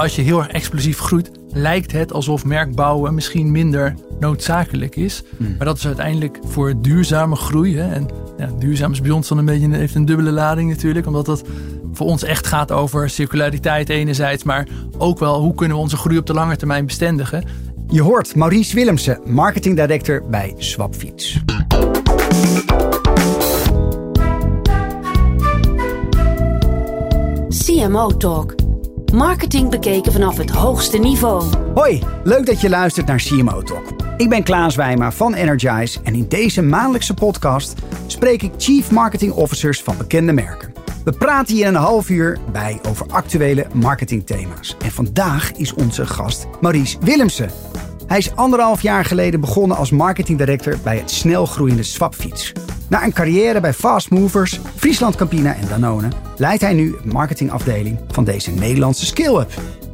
als je heel erg explosief groeit, lijkt het alsof merkbouwen misschien minder noodzakelijk is. Hmm. Maar dat is uiteindelijk voor duurzame groei. Hè, en ja, duurzaam is bij ons dan een beetje heeft een dubbele lading natuurlijk, omdat dat voor ons echt gaat over circulariteit enerzijds, maar ook wel hoe kunnen we onze groei op de lange termijn bestendigen. Je hoort Maurice Willemsen, marketing director bij Swapfiets. CMO Talk. Marketing bekeken vanaf het hoogste niveau. Hoi, leuk dat je luistert naar CMO Talk. Ik ben Klaas Wijma van Energize en in deze maandelijkse podcast spreek ik Chief Marketing Officers van bekende merken. We praten hier een half uur bij over actuele marketingthema's. En vandaag is onze gast Maurice Willemsen. Hij is anderhalf jaar geleden begonnen als marketing director bij het snel groeiende Swapfiets. Na een carrière bij Fast Movers, Friesland Campina en Danone leidt hij nu de marketingafdeling van deze Nederlandse scale-up.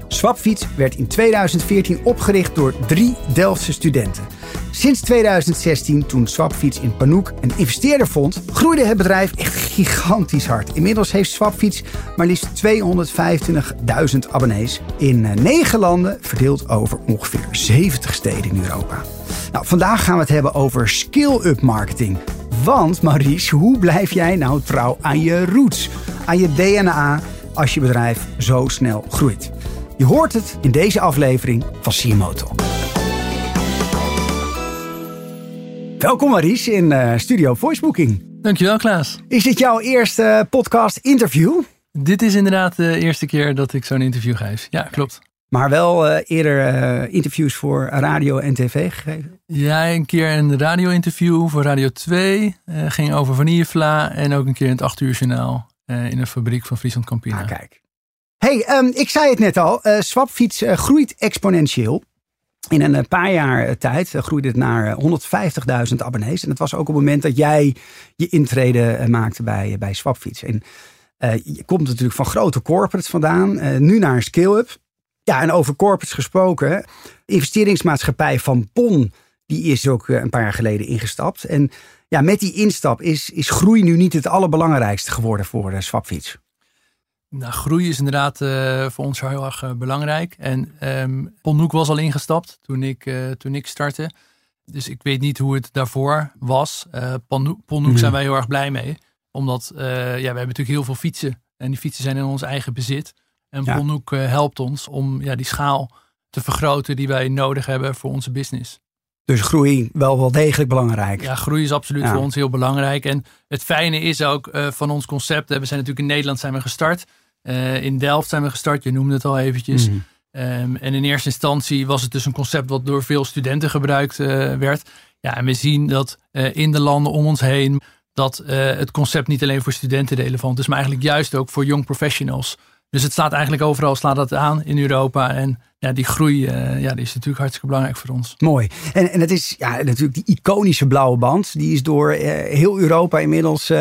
Swapfiets werd in 2014 opgericht door drie Delftse studenten. Sinds 2016, toen Swapfiets in Panoek een investeerder vond, groeide het bedrijf echt gigantisch hard. Inmiddels heeft Swapfiets maar liefst 225.000 abonnees in eh, negen landen, verdeeld over ongeveer 70 steden in Europa. Nou, vandaag gaan we het hebben over skill-up marketing. Want Maurice, hoe blijf jij nou trouw aan je roots, aan je DNA, als je bedrijf zo snel groeit? Je hoort het in deze aflevering van Talk. Welkom Maurice in uh, Studio Voicebooking. Dankjewel Klaas. Is dit jouw eerste podcast interview? Dit is inderdaad de eerste keer dat ik zo'n interview geef. Ja, klopt. Maar wel uh, eerder uh, interviews voor radio en tv gegeven? Ja, een keer een radio-interview voor Radio 2. Uh, ging over vanillevla. En ook een keer in het 8 uur journaal in een fabriek van Friesland Campina. Ah, kijk. Hey, um, ik zei het net al. Swapfiets groeit exponentieel. In een paar jaar tijd groeide het naar 150.000 abonnees. En dat was ook op het moment dat jij je intrede maakte bij, bij Swapfiets. En je komt natuurlijk van grote corporates vandaan. nu naar een scale-up. Ja, en over corporates gesproken. Investeringsmaatschappij van Pon, die is ook een paar jaar geleden ingestapt. En ja, met die instap is, is groei nu niet het allerbelangrijkste geworden voor Swapfiets. Nou, groei is inderdaad uh, voor ons heel erg uh, belangrijk. En um, Ponhoek was al ingestapt toen ik, toen ik startte. Dus ik weet niet hoe het daarvoor was. Ponhoek, Ponhoek mm. zijn wij heel erg blij mee. Omdat ja, we hebben natuurlijk heel veel fietsen. En die fietsen zijn in ons eigen bezit. En ja. Ponhoek helpt ons om ja, die schaal te vergroten die wij nodig hebben voor onze business. Dus groei wel wel degelijk belangrijk. Ja, groei is absoluut ja. voor ons heel belangrijk. En het fijne is ook uh, van ons concept. We zijn natuurlijk in Nederland zijn we gestart. Uh, in Delft zijn we gestart. Je noemde het al eventjes. Mm. Um, en in eerste instantie was het dus een concept wat door veel studenten gebruikt uh, werd. Ja, en we zien dat in de landen om ons heen dat het concept niet alleen voor studenten relevant is, maar eigenlijk juist ook voor young professionals. Dus het staat eigenlijk overal slaat dat aan in Europa. En ja, die groei uh, ja, die is natuurlijk hartstikke belangrijk voor ons. Mooi. En, en het is ja, natuurlijk die iconische blauwe band. Die is door uh, heel Europa inmiddels uh,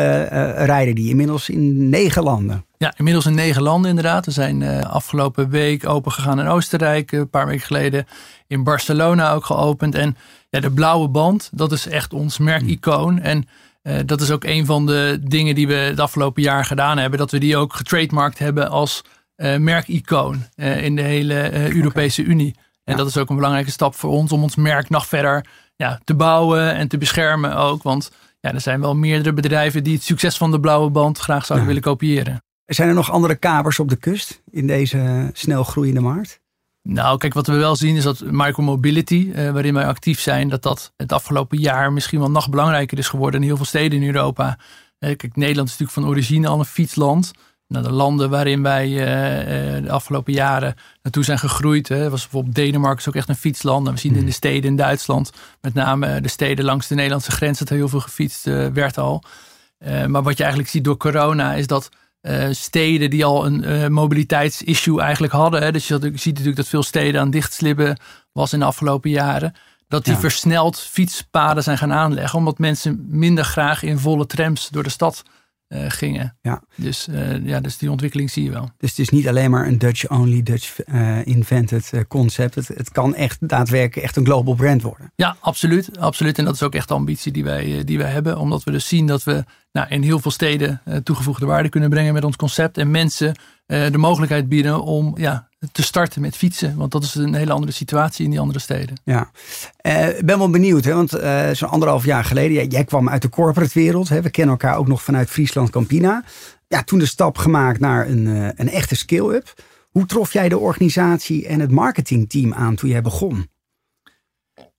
rijden. Die inmiddels in negen landen. Ja, inmiddels in negen landen inderdaad. We zijn afgelopen week open gegaan in Oostenrijk. Een paar weken geleden in Barcelona ook geopend. En ja, de blauwe band, dat is echt ons merkicoon. En uh, dat is ook een van de dingen die we het afgelopen jaar gedaan hebben. Dat we die ook getrademarkt hebben als uh, merkicoon uh, in de hele Europese okay. Unie. En ja. dat is ook een belangrijke stap voor ons om ons merk nog verder ja, te bouwen en te beschermen ook. Want ja, er zijn wel meerdere bedrijven die het succes van de blauwe band graag zouden ja. willen kopiëren. Zijn er nog andere kapers op de kust in deze snel groeiende markt? Nou, kijk, wat we wel zien is dat micromobility, uh, waarin wij actief zijn, dat dat het afgelopen jaar misschien wel nog belangrijker is geworden in heel veel steden in Europa. Uh, kijk, Nederland is natuurlijk van origine al een fietsland. Nou, de landen waarin wij uh, de afgelopen jaren naartoe zijn gegroeid, hè, was bijvoorbeeld Denemarken is ook echt een fietsland. En we zien mm. in de steden in Duitsland, met name de steden langs de Nederlandse grens, dat er heel veel gefietst werd al. maar wat je eigenlijk ziet door corona is dat uh, steden die al een uh, mobiliteitsissue eigenlijk hadden. Hè. Dus je, je, ziet natuurlijk dat veel steden aan dichtslippen was in de afgelopen jaren. Dat die ja. versneld fietspaden zijn gaan aanleggen. Omdat mensen minder graag in volle trams door de stad uh, gingen. Ja. Dus, ja, dus die ontwikkeling zie je wel. Dus het is niet alleen maar een Dutch-only, Dutch-invented concept. Het, het, kan echt daadwerkelijk echt een global brand worden. Ja, absoluut, absoluut. En dat is ook echt de ambitie die wij, die wij hebben. Omdat we dus zien dat we nou, in heel veel steden toegevoegde waarde kunnen brengen met ons concept. En mensen de mogelijkheid bieden om ja, te starten met fietsen. Want dat is een hele andere situatie in die andere steden. Ja, ik ben wel benieuwd. Hè, want zo'n anderhalf jaar geleden, jij, jij, kwam uit de corporate wereld. Hè, we kennen elkaar ook nog vanuit Friesland Campina. Ja, toen de stap gemaakt naar een, een echte scale-up. Hoe trof jij de organisatie en het marketingteam aan toen jij begon?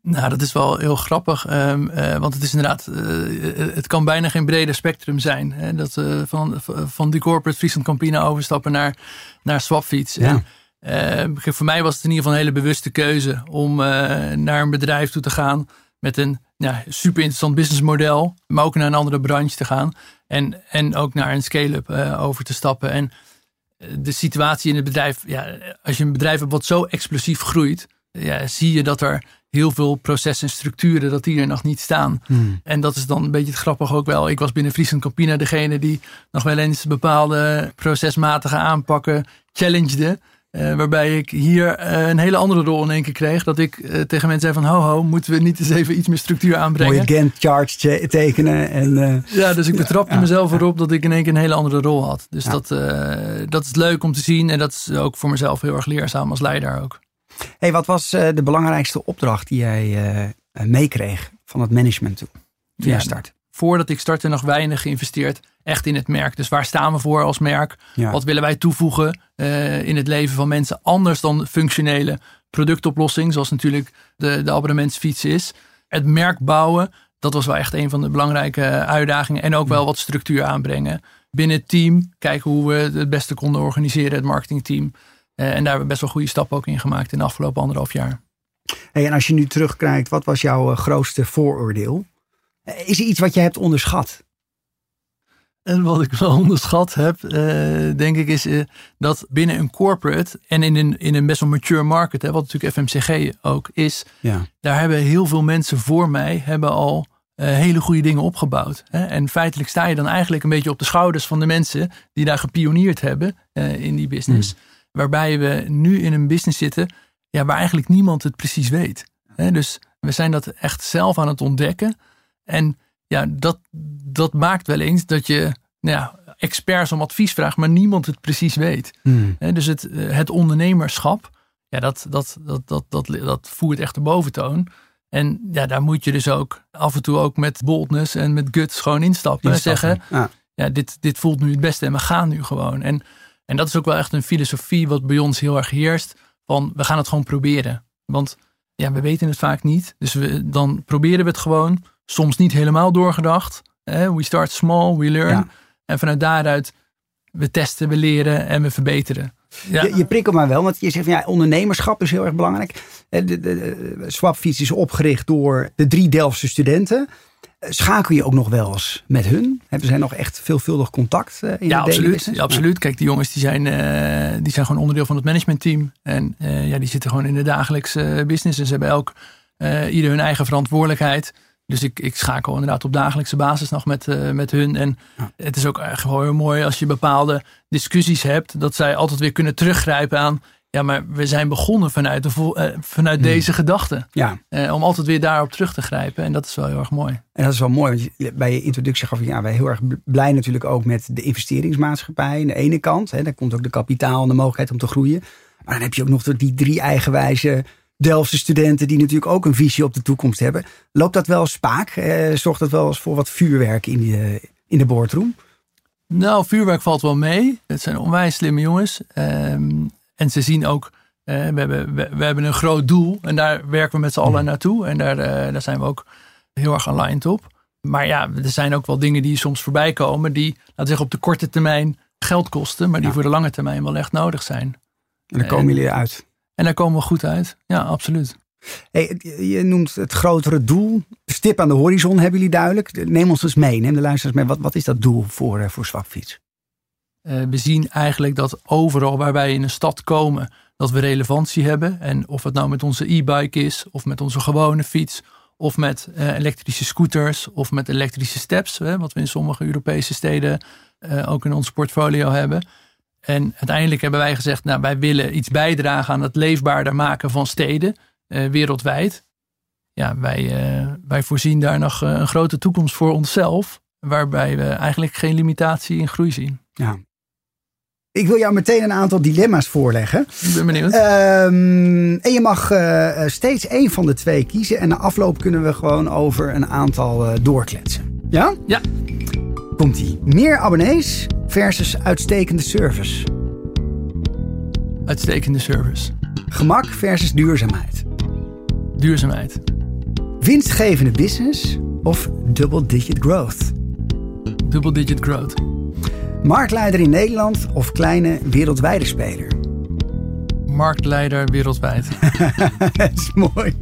Nou, dat is wel heel grappig, um, uh, want het is inderdaad, uh, het kan bijna geen breder spectrum zijn. Hè? Dat uh, van, van die corporate Friesland Campina overstappen naar, naar Swapfiets. Ja. En, voor mij was het in ieder geval een hele bewuste keuze om naar een bedrijf toe te gaan met een ja, super interessant businessmodel, maar ook naar een andere branche te gaan en, en ook naar een scale-up over te stappen. En de situatie in het bedrijf, ja, als je een bedrijf hebt wat zo explosief groeit, ja, zie je dat er heel veel processen en structuren, dat die er nog niet staan. Hmm. En dat is dan een beetje het grappige ook wel. Ik was binnen Friesland Campina degene die nog wel eens bepaalde procesmatige aanpakken challengede. Uh, waarbij ik hier uh, een hele andere rol in één keer kreeg. Dat ik uh, tegen mensen zei van ho ho, moeten we niet eens even iets meer structuur aanbrengen. Mooie Gantt charts tekenen. En, ja, dus ik betrapte ja, mezelf erop dat ik in één keer een hele andere rol had. Dus dat, dat is leuk om te zien. En dat is ook voor mezelf heel erg leerzaam als leider ook. Hey, wat was de belangrijkste opdracht die jij meekreeg van het management toe? Toen ja, start? Voordat ik startte nog weinig geïnvesteerd echt in het merk. Dus waar staan we voor als merk? Wat willen wij toevoegen uh, in het leven van mensen anders dan functionele productoplossing, zoals natuurlijk de, de abonnementsfiets is. Het merk bouwen, dat was wel echt een van de belangrijke uitdagingen. En ook wel wat structuur aanbrengen. Binnen het team, kijken hoe we het beste konden organiseren, het marketingteam. Uh, en daar hebben we best wel goede stappen ook in gemaakt in de afgelopen anderhalf jaar. Hey, en als je nu terugkijkt, wat was jouw eh, grootste vooroordeel? Is er iets wat je hebt onderschat? En wat ik wel onderschat heb, uh, denk ik, is uh, dat binnen een corporate en in een, in een best wel mature market, hè, wat natuurlijk FMCG ook is, ja. daar hebben heel veel mensen voor mij hebben al uh, hele goede dingen opgebouwd. Hè. En feitelijk sta je dan eigenlijk een beetje op de schouders van de mensen die daar gepioneerd hebben in die business. Mm. Waarbij we nu in een business zitten ja, waar eigenlijk niemand het precies weet. Dus we zijn dat echt zelf aan het ontdekken. En ja, dat, dat maakt wel eens dat je nou ja, experts om advies vraagt, maar niemand het precies weet. Hmm. dus het, eh, het ondernemerschap, ja, dat, dat, dat, dat, dat, dat voert echt de boventoon. En ja, daar moet je dus ook af en toe ook met boldness en met guts gewoon instappen. En zeggen, ja. ja, dit, dit voelt nu het beste en we gaan nu gewoon. En, en dat is ook wel echt een filosofie wat bij ons heel erg heerst. Van we gaan het gewoon proberen. Want ja, we weten het vaak niet. Dus we, dan proberen we het gewoon soms niet helemaal doorgedacht. We start small, we learn. En vanuit daaruit, we testen, we leren en we verbeteren. Ja. Je, je prikkelt maar wel, want je zegt van ja, ondernemerschap is heel erg belangrijk. De, de, de Swapfiets is opgericht door de drie Delftse studenten. Schakel je ook nog wel eens met hun? Hebben zij nog echt veelvuldig contact uh, in ja, de absoluut, ja, absoluut. Kijk, die jongens die zijn, uh, die zijn gewoon onderdeel van het managementteam. En uh, ja, die zitten gewoon in de dagelijkse business. En ze hebben ook ieder hun eigen verantwoordelijkheid. Dus ik, ik schakel inderdaad op dagelijkse basis nog met, met hun. En het is ook gewoon heel mooi als je bepaalde discussies hebt, dat zij altijd weer kunnen teruggrijpen aan. Ja, maar we zijn begonnen vanuit, de, uh, vanuit hmm. deze gedachte. Ja. Uh, om altijd weer daarop terug te grijpen. En dat is wel heel erg mooi. En dat is wel mooi. Want bij je introductie gaf je, ja, wij heel erg blij natuurlijk ook met de investeringsmaatschappij. Aan de ene kant, hè, daar komt ook de kapitaal en de mogelijkheid om te groeien. Maar dan heb je ook nog die drie eigenwijze Delftse studenten die natuurlijk ook een visie op de toekomst hebben. Loopt dat wel spaak? Eh, zorgt dat wel eens voor wat vuurwerk in, die, eh, in de boardroom? Nou, vuurwerk valt wel mee. Het zijn onwijs slimme jongens. Ehm, en ze zien ook, uh, we, hebben, we, we, hebben een groot doel. En daar werken we met z'n allen hmm. naartoe. En daar, uh, daar zijn we ook heel erg aligned op. Maar ja, er zijn ook wel dingen die soms voorbij komen. Die, laten we zeggen, op de korte termijn geld kosten. Maar die voor de lange termijn wel echt nodig zijn. En dan komen jullie uit. En daar komen we goed uit. Ja, absoluut. Hey, je noemt het grotere doel. Stip aan de horizon hebben jullie duidelijk. Neem ons eens mee. Neem de luisteraars mee. Wat, wat is dat doel voor, uh, voor Swapfiets? Uh, we zien eigenlijk dat overal waar wij in een stad komen, dat we relevantie hebben. En of het nou met onze e-bike is, of met onze gewone fiets, of met uh, elektrische scooters, of met elektrische steps, hè, wat we in sommige Europese steden ook in ons portfolio hebben. En uiteindelijk hebben wij gezegd, nou, wij willen iets bijdragen aan het leefbaarder maken van steden wereldwijd. Ja, wij, wij voorzien daar nog een grote toekomst voor onszelf. waarbij we eigenlijk geen limitatie in groei zien. Ja. Ik wil jou meteen een aantal dilemma's voorleggen. Ik ben benieuwd. Ehm, en je mag eh, steeds één van de twee kiezen. En na afloop kunnen we gewoon over een aantal eh, doorkletsen. Ja? Ja. Komt-ie. Meer abonnees versus uitstekende service. Uitstekende service. Gemak versus duurzaamheid. Duurzaamheid. Winstgevende business of double-digit growth. Double digit growth. Marktleider in Nederland of kleine wereldwijde speler. Marktleider wereldwijd. Dat is mooi.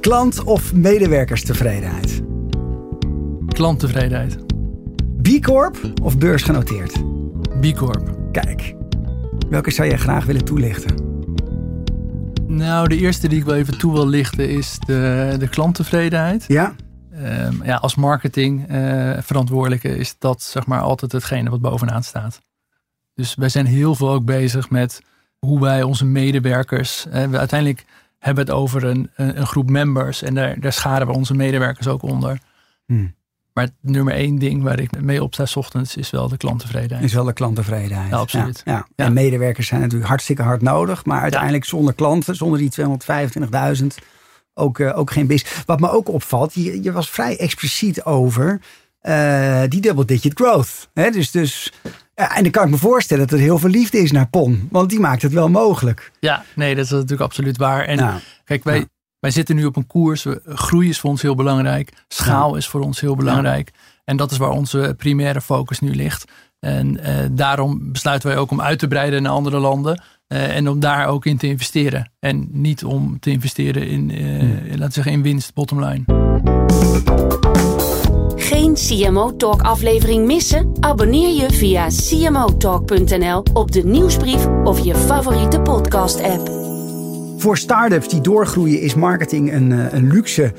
Klant of medewerkerstevredenheid. Klanttevredenheid. B Corp of beursgenoteerd. B Corp. Kijk, welke zou jij graag willen toelichten? Nou, de eerste die ik wel even toe wil lichten is de, de klanttevredenheid. Ja? Ehm, ja, als marketing eh, verantwoordelijke is dat zeg maar altijd hetgene wat bovenaan staat. Dus wij zijn heel veel ook bezig met hoe wij onze medewerkers. eh, we uiteindelijk hebben het over een, een, groep members en daar, daar scharen we onze medewerkers ook onder. Hmm. Maar het nummer één ding waar ik mee opsta 's ochtends is wel de klanttevredenheid. Is wel de klanttevredenheid. Ja, absoluut. Ja, ja. Ja. En medewerkers zijn natuurlijk hartstikke hard nodig. Maar uiteindelijk zonder klanten, zonder die 225.000, ook, eh, ook geen bis. Wat me ook opvalt, je, je was vrij expliciet over eh, die double digit growth. Hè? Dus, dus, ja, en dan kan ik me voorstellen dat er heel veel liefde is naar PON. Want die maakt het wel mogelijk. Ja, nee, dat is natuurlijk absoluut waar. En kijk, wij, wij zitten nu op een koers. Groei is voor ons heel belangrijk. Schaal is voor ons heel belangrijk. En dat is waar onze primaire focus nu ligt. En eh, daarom besluiten wij ook om uit te breiden naar andere landen. Eh, en om daar ook in te investeren. En niet om te investeren in, eh, laten we zeggen, in winst, bottom line. Geen CMO Talk aflevering missen? Abonneer je via cmotalk.nl op de nieuwsbrief of je favoriete podcast app. Voor start-ups die doorgroeien is marketing een, eh, een luxe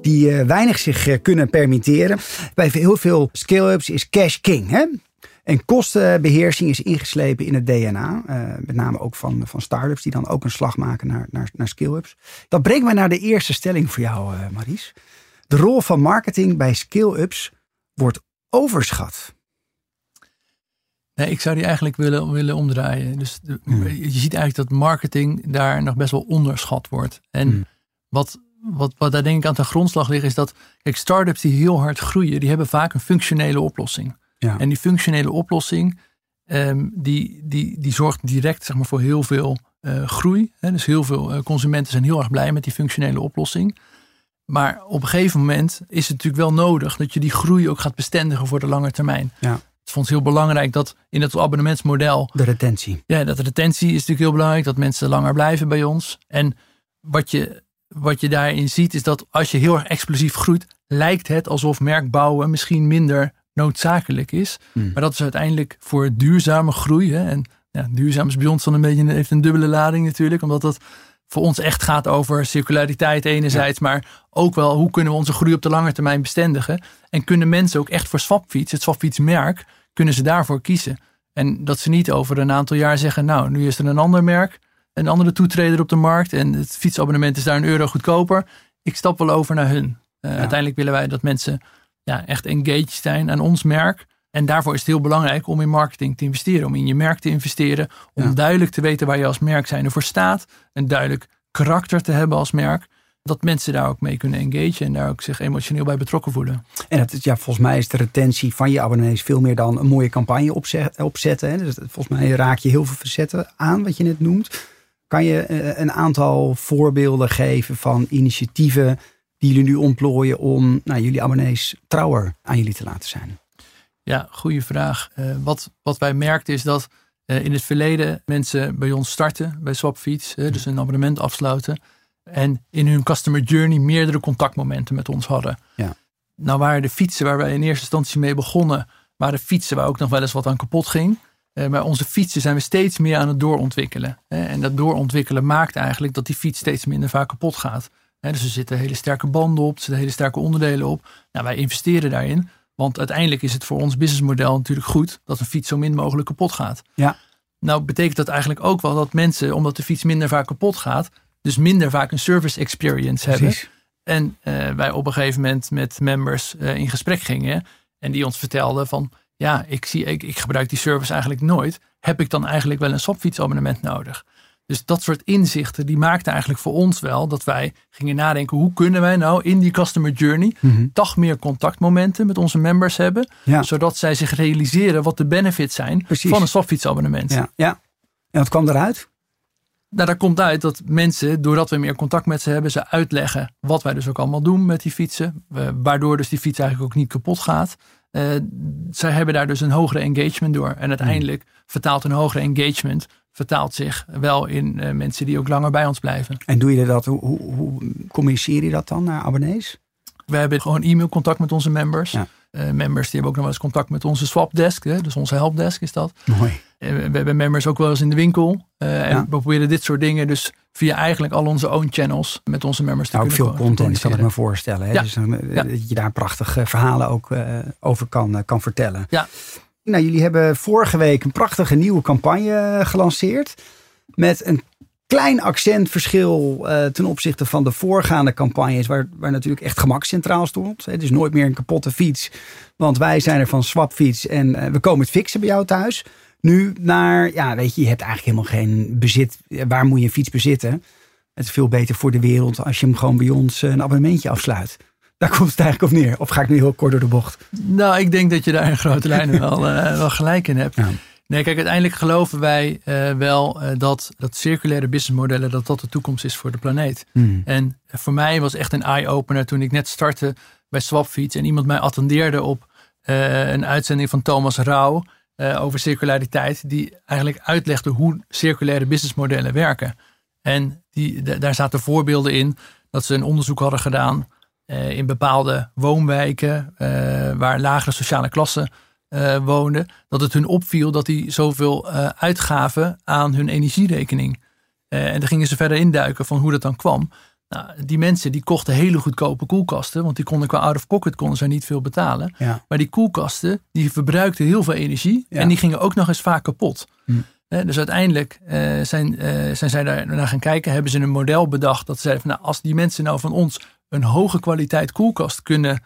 die weinig zich kunnen permitteren. Bij heel veel scale-ups is cash king. Hè? En kostenbeheersing is ingeslepen in het DNA. eh, met name ook van, van start-ups die dan ook een slag maken naar, naar, naar scale-ups. Dat brengt mij naar de eerste stelling voor jou, eh Maries. De rol van marketing bij scale-ups wordt overschat. Nee, ik zou die eigenlijk willen, willen omdraaien. Dus de- Hmm. je ziet eigenlijk dat marketing daar nog best wel onderschat wordt. En Hmm. wat, wat, wat daar denk ik aan ten grondslag ligt, is dat kijk, start-ups die heel hard groeien, die hebben vaak een functionele oplossing. Ja. En die functionele oplossing, ehm, die, die, die zorgt direct zeg maar, voor heel veel eh, groei. Hè? Dus heel veel eh, consumenten zijn heel erg blij met die functionele oplossing. Maar op een gegeven moment is het natuurlijk wel nodig dat je die groei ook gaat bestendigen voor de lange termijn. Ja. Het vond heel belangrijk dat in het abonnementsmodel, De retentie. ja, dat retentie is natuurlijk heel belangrijk, dat mensen langer blijven bij ons. En wat je, wat je daarin ziet is dat als je heel erg explosief groeit, lijkt het alsof merkbouwen misschien minder noodzakelijk is. Hmm. Maar dat is uiteindelijk voor duurzame groei. Hè, en ja, duurzaam is bij ons dan een beetje heeft een dubbele lading natuurlijk, omdat dat voor ons echt gaat over circulariteit enerzijds, maar ook wel hoe kunnen we onze groei op de lange termijn bestendigen. En kunnen mensen ook echt voor Swapfiets, het Swapfietsmerk, kunnen ze daarvoor kiezen. En dat ze niet over een aantal jaar zeggen, nou nu is er een ander merk, een andere toetreder op de markt en het fietsabonnement is daar een euro goedkoper. Ik stap wel over naar hun. Eh, Uiteindelijk willen wij dat mensen ja, echt engaged zijn aan ons merk. En daarvoor is het heel belangrijk om in marketing te investeren, om in je merk te investeren, om Ja. duidelijk te weten waar je als merk zijn voor staat, een duidelijk karakter te hebben als merk, dat mensen daar ook mee kunnen engagen en daar ook zich emotioneel bij betrokken voelen. En het, is- ja, volgens mij is de retentie van je abonnees veel meer dan een mooie campagne opzet- opzetten. Hè. Dus volgens mij raak je heel veel facetten aan, wat je net noemt. Kan je eh, een aantal voorbeelden geven van initiatieven die jullie nu ontplooien om nou, jullie abonnees trouwer aan jullie te laten zijn? Ja, goede vraag. Eh, wat, wat wij merkten is dat eh, in het verleden mensen bij ons starten bij Swapfiets, eh, dus een abonnement afsluiten. En in hun customer journey meerdere contactmomenten met ons hadden. Ja. Nou waren de fietsen waar wij in eerste instantie mee begonnen, waren fietsen waar ook nog wel eens wat aan kapot ging. Eh, maar onze fietsen zijn we steeds meer aan het doorontwikkelen. en dat doorontwikkelen maakt eigenlijk dat die fiets steeds minder vaak kapot gaat. Dus er zitten hele sterke banden op, er zitten hele sterke onderdelen op. Nou, wij investeren daarin. Want uiteindelijk is het voor ons businessmodel natuurlijk goed dat een fiets zo min mogelijk kapot gaat. Ja. Nou betekent dat eigenlijk ook wel dat mensen, omdat de fiets minder vaak kapot gaat, dus minder vaak een service experience hebben. En eh, wij op een gegeven moment met members eh, in gesprek gingen. En die ons vertelde van, ja, ik, zie, ik, ik gebruik die service eigenlijk nooit. Heb ik dan eigenlijk wel een swapfietsabonnement nodig? Dus dat soort inzichten, die maakten eigenlijk voor ons wel dat wij gingen nadenken, hoe kunnen wij nou in die customer journey Mhm. toch meer contactmomenten met onze members hebben, Ja. zodat zij zich realiseren wat de benefits zijn Precies. van een swapfietsabonnement. Ja, ja. En wat kwam eruit? Nou, daar komt uit dat mensen, doordat we meer contact met ze hebben, ze uitleggen wat wij dus ook allemaal doen met die fietsen. eh, waardoor dus die fiets eigenlijk ook niet kapot gaat. Eh, zij hebben daar dus een hogere engagement door. En uiteindelijk vertaalt een hogere engagement vertaalt zich wel in eh, mensen die ook langer bij ons blijven. En doe je dat, hoe, hoe, hoe communiceer je dat dan naar abonnees? We hebben gewoon e-mailcontact met onze members. Ja. Eh, members die hebben ook nog wel eens contact met onze swapdesk. Hè, dus onze helpdesk is dat. Mooi. Eh, we hebben members ook wel eens in de winkel. Eh, En we proberen dit soort dingen dus via eigenlijk al onze own channels met onze members te Nou, ook veel kunnen co- te content, kan ik me voorstellen. Hè? Ja. Dus dan, dat je daar prachtige verhalen ook over kan, kan vertellen. Ja. Nou, jullie hebben vorige week een prachtige nieuwe campagne eh, gelanceerd. Met een klein accentverschil eh, ten opzichte van de voorgaande campagnes. Waar, waar natuurlijk echt gemak centraal stond. Het is nooit meer een kapotte fiets. Want wij zijn er van Swapfiets en eh, we komen het fixen bij jou thuis. Nu naar, ja weet je, je hebt eigenlijk helemaal geen bezit. Waar moet je een fiets bezitten? Het is veel beter voor de wereld als je hem gewoon bij ons een abonnementje afsluit. Daar komt het eigenlijk op neer. Of ga ik nu heel kort door de bocht? Nou, ik denk dat je daar in grote lijnen wel, eh, wel gelijk in hebt. Ja. Nee, kijk, uiteindelijk geloven wij eh, wel eh, dat, dat circulaire businessmodellen, dat dat de toekomst is voor de planeet. Hmm. En voor mij was echt een eye-opener toen ik net startte bij Swapfiets en iemand mij attendeerde op een uitzending van Thomas Rauw over circulariteit, die eigenlijk uitlegde hoe circulaire businessmodellen werken. En die, da- daar zaten voorbeelden in dat ze een onderzoek hadden gedaan eh, in bepaalde woonwijken eh, waar lagere sociale klassen eh, woonden, dat het hun opviel dat die zoveel uitgaven aan hun energierekening. En daar gingen ze verder induiken van hoe dat dan kwam. Nou, die mensen die kochten hele goedkope koelkasten, want die konden qua out of pocket konden ze niet veel betalen. Ja. Maar die koelkasten die verbruikten heel veel energie Ja. en die gingen ook nog eens vaak kapot. Hm. Eh, dus uiteindelijk eh, zijn, eh, zijn zij daar naar gaan kijken, hebben ze een model bedacht dat ze zeiden van nou, als die mensen nou van ons een hoge kwaliteit koelkast kunnen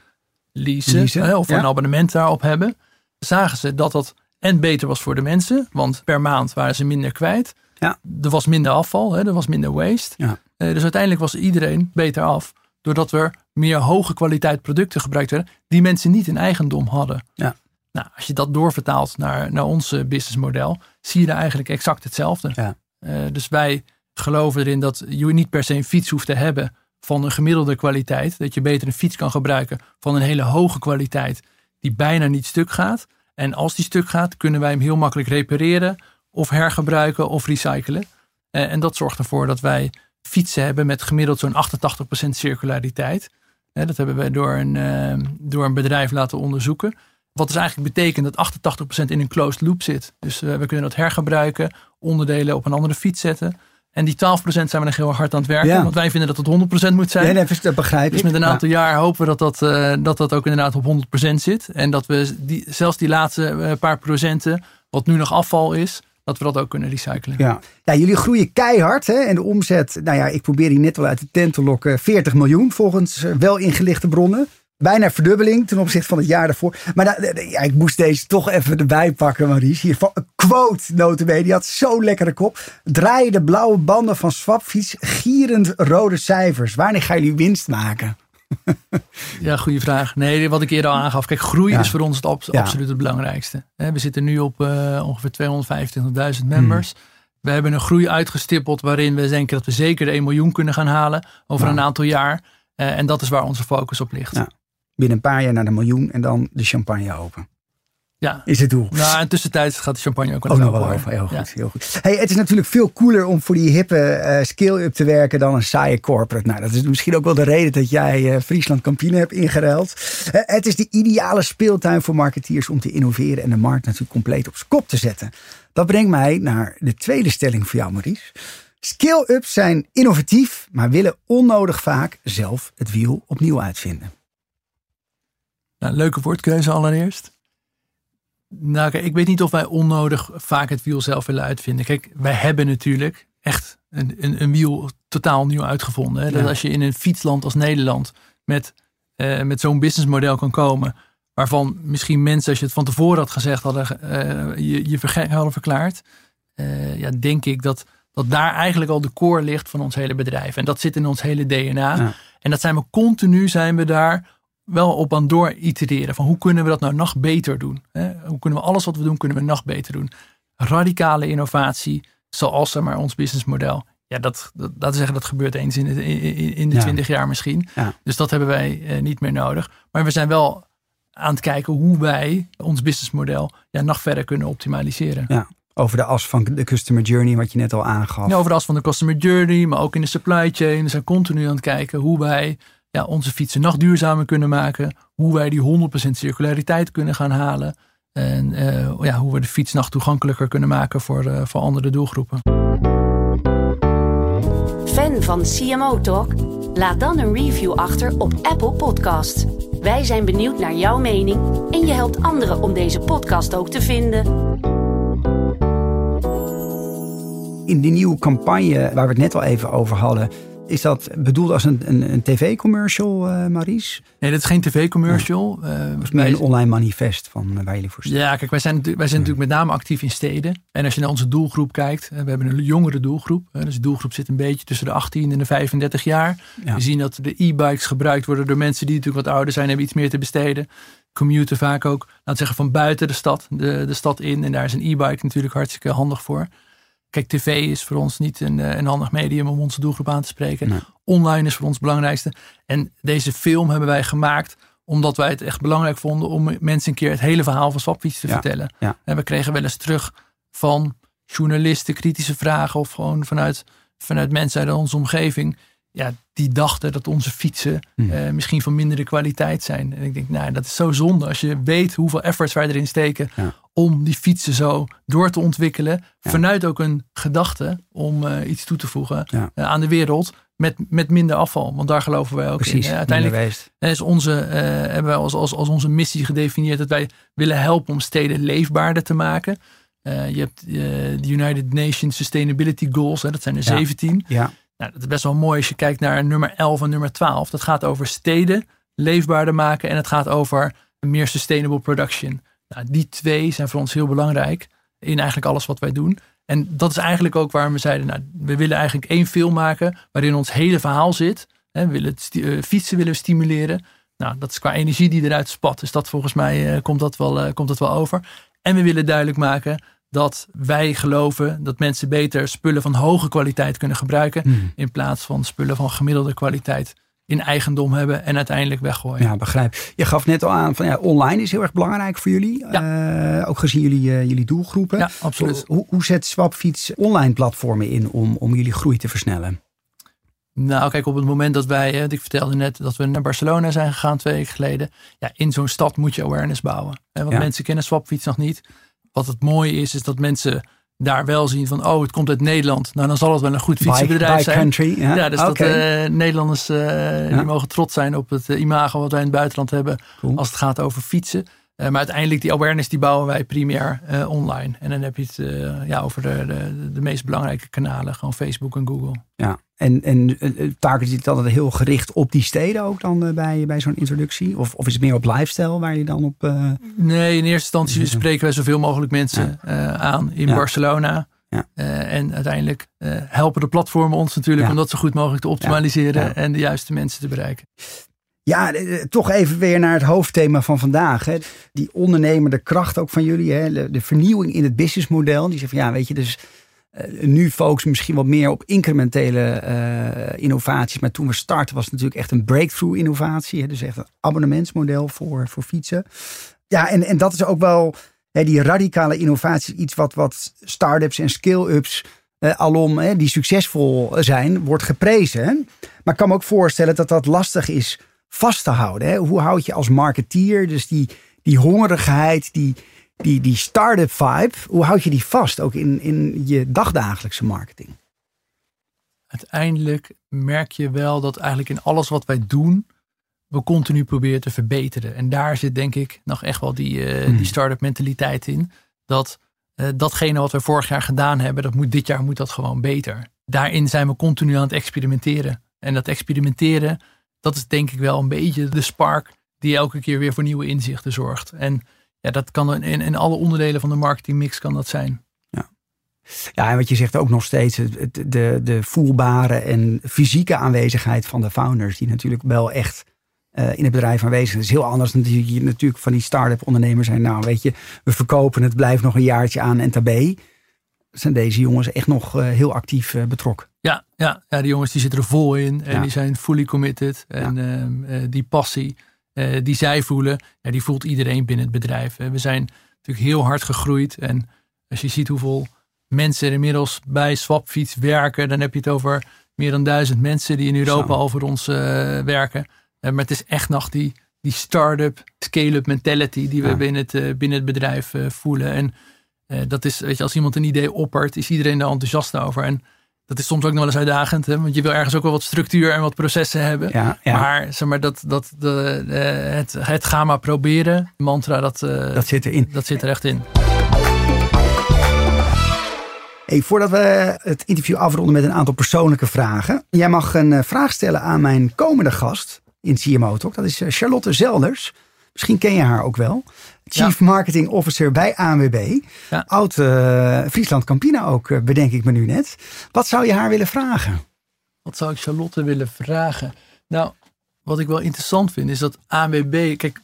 leasen, Leasen, hè, of ja. een abonnement daarop hebben, zagen ze dat dat en beter was voor de mensen, want per maand waren ze minder kwijt. Ja. Er was minder afval, hè, er was minder waste. Ja. Eh, dus uiteindelijk was iedereen beter af, doordat er meer hoge kwaliteit producten gebruikt werden, die mensen niet in eigendom hadden. Ja. Nou, als je dat doorvertaalt naar, naar ons eh, businessmodel, zie je daar eigenlijk exact hetzelfde. Ja. Eh, dus wij geloven erin dat je niet per se een fiets hoeft te hebben van een gemiddelde kwaliteit. Dat je beter een fiets kan gebruiken van een hele hoge kwaliteit die bijna niet stuk gaat. En als die stuk gaat, kunnen wij hem heel makkelijk repareren of hergebruiken of recyclen. Eh, en dat zorgt ervoor dat wij fietsen hebben met gemiddeld zo'n 88% circulariteit. Eh, dat hebben we door een, eh, door een bedrijf laten onderzoeken. Wat dus eigenlijk betekent dat 88% in een closed loop zit. Dus eh, we kunnen dat hergebruiken, onderdelen op een andere fiets zetten. En die 12% zijn we nog heel hard aan het werken. Ja. Want wij vinden dat het 100% moet zijn. Nee, nee, dat begrijp Dus met een Ja. aantal jaar hopen we dat dat, eh, dat dat ook inderdaad op 100% zit. En dat we die, zelfs die laatste eh, paar procenten, wat nu nog afval is, dat we dat ook kunnen recyclen. Ja. ja, jullie groeien keihard. Hè? En de omzet, nou ja, ik probeer die net wel uit de tent te lokken. 40 miljoen volgens eh, wel ingelichte bronnen. Bijna verdubbeling ten opzichte van het jaar daarvoor. Maar da- ja, ik moest deze toch even erbij pakken, Maurice. Hier van een quote, notabene. Die had zo'n lekkere kop. Draaien de blauwe banden van Swapfiets gierend rode cijfers. Wanneer gaan jullie winst maken? Ja, goede vraag. Nee, wat ik eerder al aangaf. Kijk, groei Ja. is voor ons het Ja. absoluut het belangrijkste. We zitten nu op eh, ongeveer 225.000 members. Hmm. We hebben een groei uitgestippeld waarin we denken dat we zeker de 1 miljoen kunnen gaan halen over Ja. een aantal jaar. Eh, en dat is waar onze focus op ligt. Ja. Binnen een paar jaar naar de miljoen en dan de champagne open. Ja. Is het doel. Nou, en tussentijds gaat de champagne ook Ook nog wel over. Heel goed. Ja. Heel goed. Hey, het is natuurlijk veel cooler om voor die hippe eh, scale-up te werken dan een saaie corporate. Nou, dat is misschien ook wel de reden dat jij eh, Friesland Campine hebt ingeruild. Eh, het is de ideale speeltuin voor marketeers om te innoveren en de markt natuurlijk compleet op zijn kop te zetten. Dat brengt mij naar de tweede stelling voor jou, Maurice. Scale-ups zijn innovatief, maar willen onnodig vaak zelf het wiel opnieuw uitvinden. Nou, leuke woordkeuze allereerst. Nou, kijk, ik weet niet of wij onnodig vaak het wiel zelf willen uitvinden. Kijk, wij hebben natuurlijk echt een, een, een wiel totaal nieuw uitgevonden. Hè? Dat Ja. als je in een fietsland als Nederland met, eh, met zo'n businessmodel kan komen, waarvan misschien mensen, als je het van tevoren had gezegd, hadden uh, je, je hadden verklaard. Uh, ja, denk ik dat, dat daar eigenlijk al de core ligt van ons hele bedrijf. En dat zit in ons hele DNA. En dat zijn we continu zijn we daar wel op aan door itereren. Van hoe kunnen we dat nou nog beter doen? Hè? Hoe kunnen we alles wat we doen, kunnen we nog beter doen? Radicale innovatie, zoals maar ons businessmodel. Ja, dat, dat, dat zeggen dat gebeurt eens in de, in, de twintig jaar misschien. Dus dat hebben wij eh, niet meer nodig. Maar we zijn wel aan het kijken hoe wij ons businessmodel ja, nog verder kunnen optimaliseren. Ja. Over de as van de customer journey, wat je net al aangaf. Ja, over de as van de customer journey, maar ook in de supply chain. We zijn continu aan het kijken hoe wij ja, onze fietsen nog duurzamer kunnen maken. Hoe wij die 100% circulariteit kunnen gaan halen. En uh, ja, hoe we de fiets nog toegankelijker kunnen maken voor, uh, voor andere doelgroepen. Fan van CMO Talk? Laat dan een review achter op Apple Podcast. Wij zijn benieuwd naar jouw mening en je helpt anderen om deze podcast ook te vinden. In die nieuwe campagne waar we het net al even over hadden, is dat bedoeld als een, een, een tv-commercial, uh, Maries? Nee, dat is geen tv-commercial. Ja. Uh, meer een online manifest van uh, waar jullie voor staan. Ja, kijk, wij zijn, wij zijn natuurlijk met name actief in steden. En als je naar onze doelgroep kijkt, we hebben een jongere doelgroep. Dus de doelgroep zit een beetje tussen de 18 en de 35 jaar. We zien dat de e-bikes gebruikt worden door mensen die natuurlijk wat ouder zijn, hebben iets meer te besteden. Commuten vaak ook, laten zeggen, van buiten de stad, de, de stad in. En daar is een e-bike natuurlijk hartstikke handig voor. Kijk, tv is voor ons niet een, een handig medium om onze doelgroep aan te spreken. Online is voor ons het belangrijkste. En deze film hebben wij gemaakt omdat wij het echt belangrijk vonden om mensen een keer het hele verhaal van Swapfiets te vertellen. En we kregen wel eens terug van journalisten kritische vragen of gewoon vanuit, vanuit mensen uit onze omgeving. Ja, die dachten dat onze fietsen hmm. eh, misschien van mindere kwaliteit zijn. En ik denk, nou, dat is zo zonde als je weet hoeveel efforts wij erin steken om die fietsen zo door te ontwikkelen. Vanuit ook een gedachte om uh, iets toe te voegen uh, aan de wereld met, met minder afval. Want daar geloven wij ook Precies, in. Uiteindelijk is onze, hebben wij als, als, als onze missie gedefinieerd dat wij willen helpen om steden leefbaarder te maken. je hebt de United Nations Sustainability Goals, hè, dat zijn er 17. Ja. Nou, dat is best wel mooi als je kijkt naar nummer 11 en nummer 12. Dat gaat over steden leefbaarder maken en het gaat over meer sustainable production. Nou, die twee zijn voor ons heel belangrijk in eigenlijk alles wat wij doen. En dat is eigenlijk ook waarom we zeiden, nou, we willen eigenlijk één film maken waarin ons hele verhaal zit. We willen uh, fietsen willen we stimuleren. Nou, dat is qua energie die eruit spat. Dus dat volgens mij uh, komt, dat wel, uh, komt dat wel over. En we willen duidelijk maken dat wij geloven dat mensen beter spullen van hoge kwaliteit kunnen gebruiken. Hmm. In plaats van spullen van gemiddelde kwaliteit in eigendom hebben en uiteindelijk weggooien. Ja, begrijp. Je gaf net al aan van ja, online is heel erg belangrijk voor jullie. Ja. Uh, ook gezien jullie, uh, jullie doelgroepen. Ja, absoluut. Hoe, hoe zet Swapfiets online platformen in om, om jullie groei te versnellen? Nou, kijk, op het moment dat wij, ik vertelde net dat we naar Barcelona zijn gegaan twee weken geleden. Ja, in zo'n stad moet je awareness bouwen. Want mensen kennen Swapfiets nog niet wat het mooie is, is dat mensen daar wel zien van, oh, het komt uit Nederland. Nou, dan zal het wel een goed fietsenbedrijf zijn. Country, ja. ja dus dat uh, Nederlanders uh, die mogen trots zijn op het uh, imago wat wij in het buitenland hebben als het gaat over fietsen. Maar uiteindelijk die awareness die bouwen wij primair online. En dan heb je het ja, over de, de, de meest belangrijke kanalen, gewoon Facebook en Google. Ja, en, en target je het altijd heel gericht op die steden ook dan bij, bij zo'n introductie? Of, of is het meer op lifestyle waar je dan op... Uh... Nee, in eerste instantie spreken wij zoveel mogelijk mensen ja. uh, aan in ja. Barcelona. Ja. en uiteindelijk helpen de platformen ons natuurlijk om dat zo goed mogelijk te optimaliseren en de juiste mensen te bereiken. Ja, toch even weer naar het hoofdthema van vandaag. Hè. Die ondernemende kracht ook van jullie. Hè. De vernieuwing in het businessmodel. Die zegt van ja, weet je, dus uh, nu focus misschien wat meer op incrementele innovaties. Maar toen we starten was het natuurlijk echt een breakthrough innovatie. Hè? Dus echt een abonnementsmodel voor, voor fietsen. Ja, en, en dat is ook wel hè, die radicale innovatie. Iets wat, wat start-ups en scale-ups uh, alom, hè, die succesvol zijn, wordt geprezen. Maar ik kan me ook voorstellen dat dat lastig is vast te houden. Hè? Hoe houd je als marketeer dus die, die hongerigheid, die die, die start-up vibe, hoe houd je die vast ook in, in je dagdagelijkse marketing? Uiteindelijk merk je wel dat eigenlijk in alles wat wij doen, we continu proberen te verbeteren. En daar zit denk ik nog echt wel die, uh, die start-up mentaliteit in. Dat uh, datgene wat we vorig jaar gedaan hebben, dat moet dit jaar moet dat gewoon beter. Daarin zijn we continu aan het experimenteren. En dat experimenteren, dat is denk ik wel een beetje de spark die elke keer weer voor nieuwe inzichten zorgt. En ja, dat kan in, in alle onderdelen van de marketingmix kan dat zijn. Ja, en wat je zegt ook nog steeds, de, de voelbare en fysieke aanwezigheid van de founders, die natuurlijk wel echt uh, in het bedrijf aanwezig zijn. Is heel anders dan je natuurlijk van die start-up ondernemers zijn. Nou, weet je, we verkopen het, blijft nog een jaartje aan en tabé. Zijn deze jongens echt nog uh, heel actief uh, betrokken? Ja, ja, ja, die jongens die zitten er vol in en die zijn fully committed. En ja. die passie uh, die zij voelen, ja, die voelt iedereen binnen het bedrijf. We zijn natuurlijk heel hard gegroeid. En als je ziet hoeveel mensen er inmiddels bij Swapfiets werken, dan heb je het over meer dan duizend mensen die in Europa al voor ons uh, werken. Maar het is echt nog die, die start-up, scale-up mentality die we binnen, het, binnen het bedrijf voelen. En dat is, weet je, als iemand een idee oppert, is iedereen daar enthousiast over. En dat is soms ook nog wel eens uitdagend. Hè? Want je wil ergens ook wel wat structuur en wat processen hebben. Ja, ja. Maar, zeg maar dat, dat, de, de, het, het ga maar proberen, mantra, dat, uh, dat zit erin. Dat zit er echt in. Hey, voordat we het interview afronden met een aantal persoonlijke vragen. Jij mag een uh, vraag stellen aan mijn komende gast in CMO Talk. Dat is Charlotte Zelders. Misschien ken je haar ook wel. Chief ja. Marketing Officer bij ANWB. Ja. Oud uh, Friesland Campina ook, uh, bedenk ik me nu net. Wat zou je haar willen vragen? Wat zou ik Charlotte willen vragen? Nou, wat ik wel interessant vind is dat ANWB... Kijk,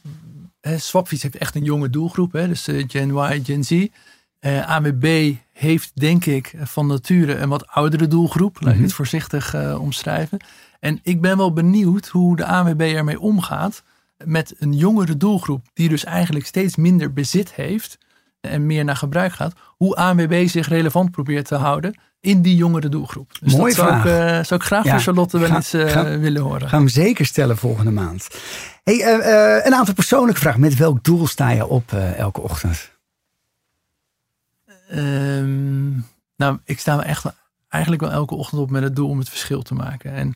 hè, Swapfiets heeft echt een jonge doelgroep. Hè, dus uh, Gen Y, Gen Z. ANWB heeft denk ik van nature een wat oudere doelgroep. Laat ik mm -hmm. het voorzichtig omschrijven. En ik ben wel benieuwd hoe de ANWB ermee omgaat met een jongere doelgroep, die dus eigenlijk steeds minder bezit heeft en meer naar gebruik gaat, hoe ANWB zich relevant probeert te houden in die jongere doelgroep. Dus Mooie dat vraag. Zou ik, uh, zou ik graag ja, voor Charlotte wel eens uh, ga, willen horen. Gaan we zeker stellen volgende maand. Hey, uh, een aantal persoonlijke vragen. Met welk doel sta je op elke ochtend? Um, nou, ik sta me echt eigenlijk wel elke ochtend op met het doel om het verschil te maken. En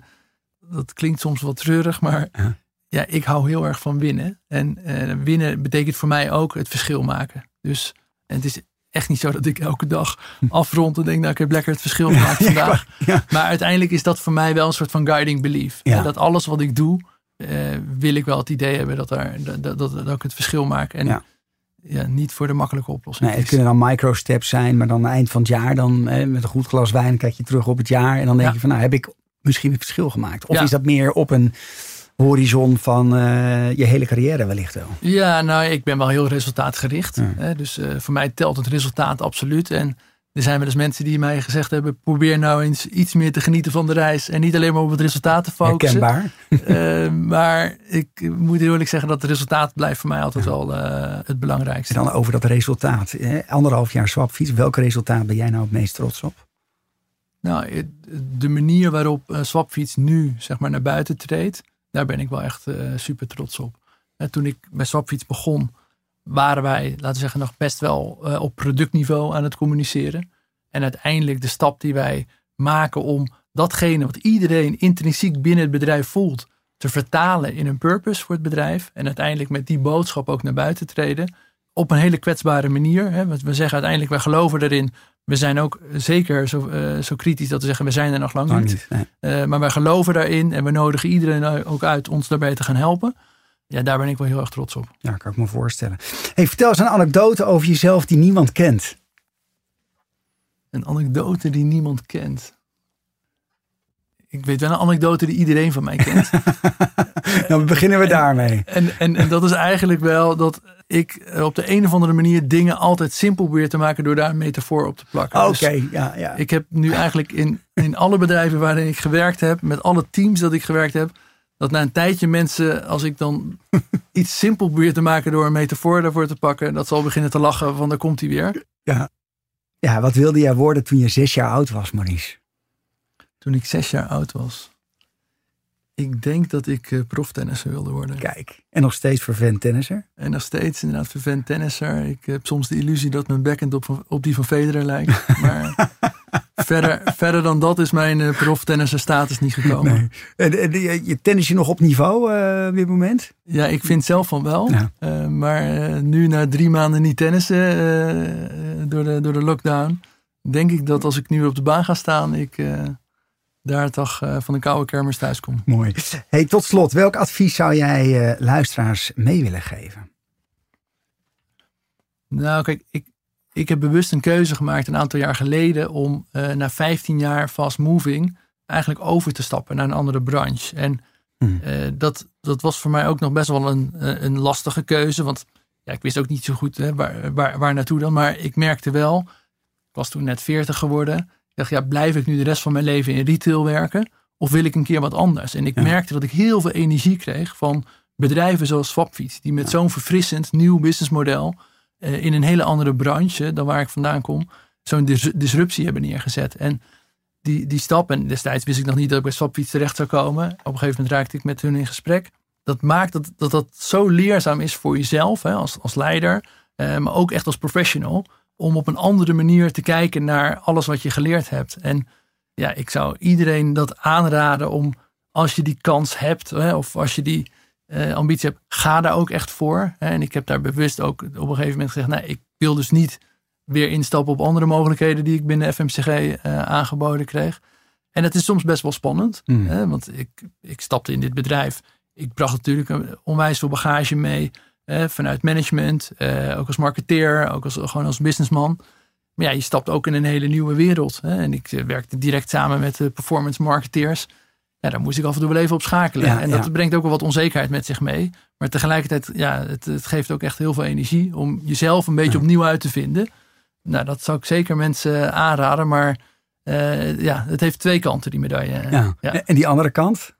dat klinkt soms wat treurig, maar ja ja, ik hou heel erg van winnen. En uh, winnen betekent voor mij ook het verschil maken. Dus het is echt niet zo dat ik elke dag afrond en denk, nou ik heb lekker het verschil gemaakt ja, vandaag. Ja. Maar uiteindelijk is dat voor mij wel een soort van guiding belief. Ja. Dat alles wat ik doe, uh, wil ik wel het idee hebben dat, daar, dat, dat, dat ik het verschil maak. En ja. niet voor de makkelijke oplossing. Nee, het kunnen dan micro-steps zijn, maar dan eind van het jaar, dan eh, met een goed glas wijn, kijk je terug op het jaar. En dan denk je van, nou heb ik misschien het verschil gemaakt. Of is dat meer op een horizon van uh, je hele carrière wellicht wel? Ja, nou, ik ben wel heel resultaatgericht. Ja. Hè, dus uh, voor mij telt het resultaat absoluut. En er zijn wel eens mensen die mij gezegd hebben: probeer nou eens iets meer te genieten van de reis. En niet alleen maar op het resultaat te focussen. Herkenbaar. uh, maar ik moet eerlijk zeggen dat het resultaat blijft voor mij altijd ja. wel het belangrijkste. En dan over dat resultaat. Hè? Anderhalf jaar swapfiets. Welk resultaat ben jij nou het meest trots op? Nou, de manier waarop Swapfiets nu zeg maar, naar buiten treedt daar ben ik wel echt uh, super trots op. En toen ik bij Swapfiets begon, waren wij, laten we zeggen, nog best wel uh, op productniveau aan het communiceren. En uiteindelijk de stap die wij maken om datgene wat iedereen intrinsiek binnen het bedrijf voelt, te vertalen in een purpose voor het bedrijf. En uiteindelijk met die boodschap ook naar buiten treden. Op een hele kwetsbare manier. Hè. Want we zeggen uiteindelijk, wij geloven erin we zijn ook zeker zo, uh, zo, kritisch dat we zeggen, we zijn er nog lang, lang niet. niet nee. uh, maar wij geloven daarin en we nodigen iedereen ook uit ons daarbij te gaan helpen. Ja, daar ben ik wel heel erg trots op. Ja, kan ik me voorstellen. Hey, vertel eens een anekdote over jezelf die niemand kent. Een anekdote die niemand kent. Ik weet wel een anekdote die iedereen van mij kent. Dan beginnen we en, daarmee. En, en, en dat is eigenlijk wel dat ik op de een of andere manier dingen altijd simpel probeer te maken door daar een metafoor op te plakken. Oké, okay, dus ja, ja. Ik heb nu eigenlijk in, in alle bedrijven waarin ik gewerkt heb, met alle teams dat ik gewerkt heb, dat na een tijdje mensen, als ik dan iets simpel probeer te maken door een metafoor daarvoor te pakken, dat zal beginnen te lachen van daar komt hij weer. Ja. ja, wat wilde jij worden toen je zes jaar oud was, Maurice? Toen ik zes jaar oud was. Ik denk dat ik uh, proftennisser wilde worden. Kijk, en nog steeds vervent tennisser? En nog steeds inderdaad vervent tennisser. Ik heb soms de illusie dat mijn backhand op, op die van Federer lijkt. Maar verder, verder dan dat is mijn uh, proftennisser status niet gekomen. Nee. En, en, je tennis je nog op niveau uh, op dit moment? Ja, ik vind zelf van wel. Ja. Uh, maar nu na drie maanden niet tennissen door, de, door de lockdown... denk ik dat als ik nu op de baan ga staan... ik daar toch van de koude kermis thuis kom. Mooi. Hey, tot slot, welk advies zou jij luisteraars mee willen geven? Nou, kijk, ik, ik heb bewust een keuze gemaakt een aantal jaar geleden om na 15 jaar fast moving eigenlijk over te stappen naar een andere branche. En hmm. dat, dat was voor mij ook nog best wel een, een lastige keuze, want ja, ik wist ook niet zo goed hè, waar, waar, waar naartoe dan. Maar ik merkte wel, ik was toen net 40 geworden. Ik dacht, ja, blijf ik nu de rest van mijn leven in retail werken? Of wil ik een keer wat anders? En ik merkte dat ik heel veel energie kreeg van bedrijven zoals Swapfiets. Die met zo'n verfrissend nieuw businessmodel uh, in een hele andere branche dan waar ik vandaan kom. Zo'n disruptie hebben neergezet. En die, die stap, en destijds wist ik nog niet dat ik bij Swapfiets terecht zou komen. Op een gegeven moment raakte ik met hun in gesprek dat maakt dat, dat dat zo leerzaam is voor jezelf hè, als, als leider, eh, maar ook echt als professional, om op een andere manier te kijken naar alles wat je geleerd hebt. En ja, ik zou iedereen dat aanraden om, als je die kans hebt, hè, of als je die eh, ambitie hebt, ga daar ook echt voor. Hè. En ik heb daar bewust ook op een gegeven moment gezegd, nee, ik wil dus niet weer instappen op andere mogelijkheden die ik binnen FMCG uh, aangeboden kreeg. En het is soms best wel spannend, mm. hè, want ik, ik stapte in dit bedrijf ik bracht natuurlijk onwijs veel bagage mee. Vanuit management, eh, ook als marketeer, ook als, gewoon als businessman. Maar ja, je stapt ook in een hele nieuwe wereld. Hè? En ik eh, werkte direct samen met de performance marketeers. Ja, daar moest ik af en toe wel even op schakelen. en dat brengt ook wel wat onzekerheid met zich mee. Maar tegelijkertijd, ja, het, het geeft ook echt heel veel energie om jezelf een beetje opnieuw uit te vinden. Nou, dat zou ik zeker mensen aanraden. Maar uh, ja, het heeft twee kanten, die medaille. Ja. En die andere kant?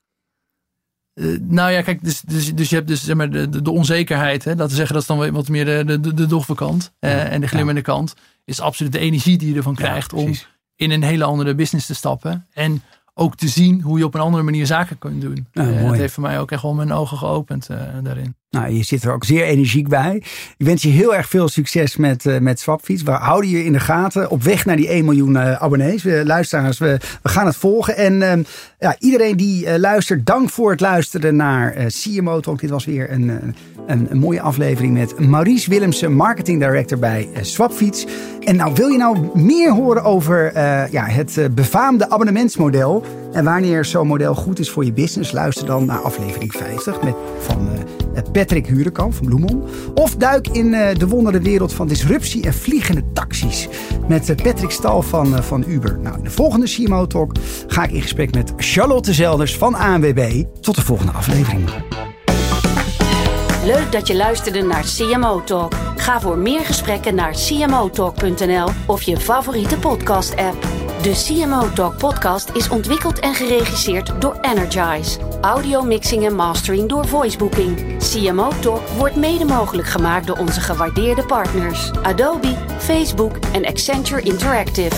Uh, nou ja, kijk, dus, dus, dus je hebt dus zeg maar de, de, onzekerheid. Hè, laten we zeggen, dat is dan wat meer de, de, de doffe kant. Uh, en de glimmende kant is absoluut de energie die je ervan krijgt om in een hele andere business te stappen. En ook te zien hoe je op een andere manier zaken kunt doen. Uh, dat heeft voor mij ook echt wel mijn ogen geopend daarin. Nou, je zit er ook zeer energiek bij. Ik wens je heel erg veel succes met, uh, met Swapfiets. We houden je in de gaten op weg naar die 1 miljoen uh, abonnees. We, luisteraars, we, we gaan het volgen. En uh, ja, iedereen die uh, luistert, dank voor het luisteren naar CMO Talk. Dit was weer een, een, een, mooie aflevering met Maurice Willemsen, Marketing Director bij Swapfiets. En nou, wil je nou meer horen over ja, het befaamde abonnementsmodel en wanneer zo'n model goed is voor je business? Luister dan naar aflevering 50 met, van Patrick Hurenkamp van Bloemon. Of duik in uh, de wondere wereld van disruptie en vliegende taxis. Met uh, Patrick Stal van, van Uber. Nou, in de volgende CMO Talk ga ik in gesprek met Charlotte Zelders van ANWB. Tot de volgende aflevering. Leuk dat je luisterde naar CMO Talk. Ga voor meer gesprekken naar cmotalk.nl of je favoriete podcast app. De CMO Talk podcast is ontwikkeld en geregisseerd door Energize. Audio mixing en mastering door Voicebooking. CMO Talk wordt mede mogelijk gemaakt door onze gewaardeerde partners Adobe, Facebook en Accenture Interactive.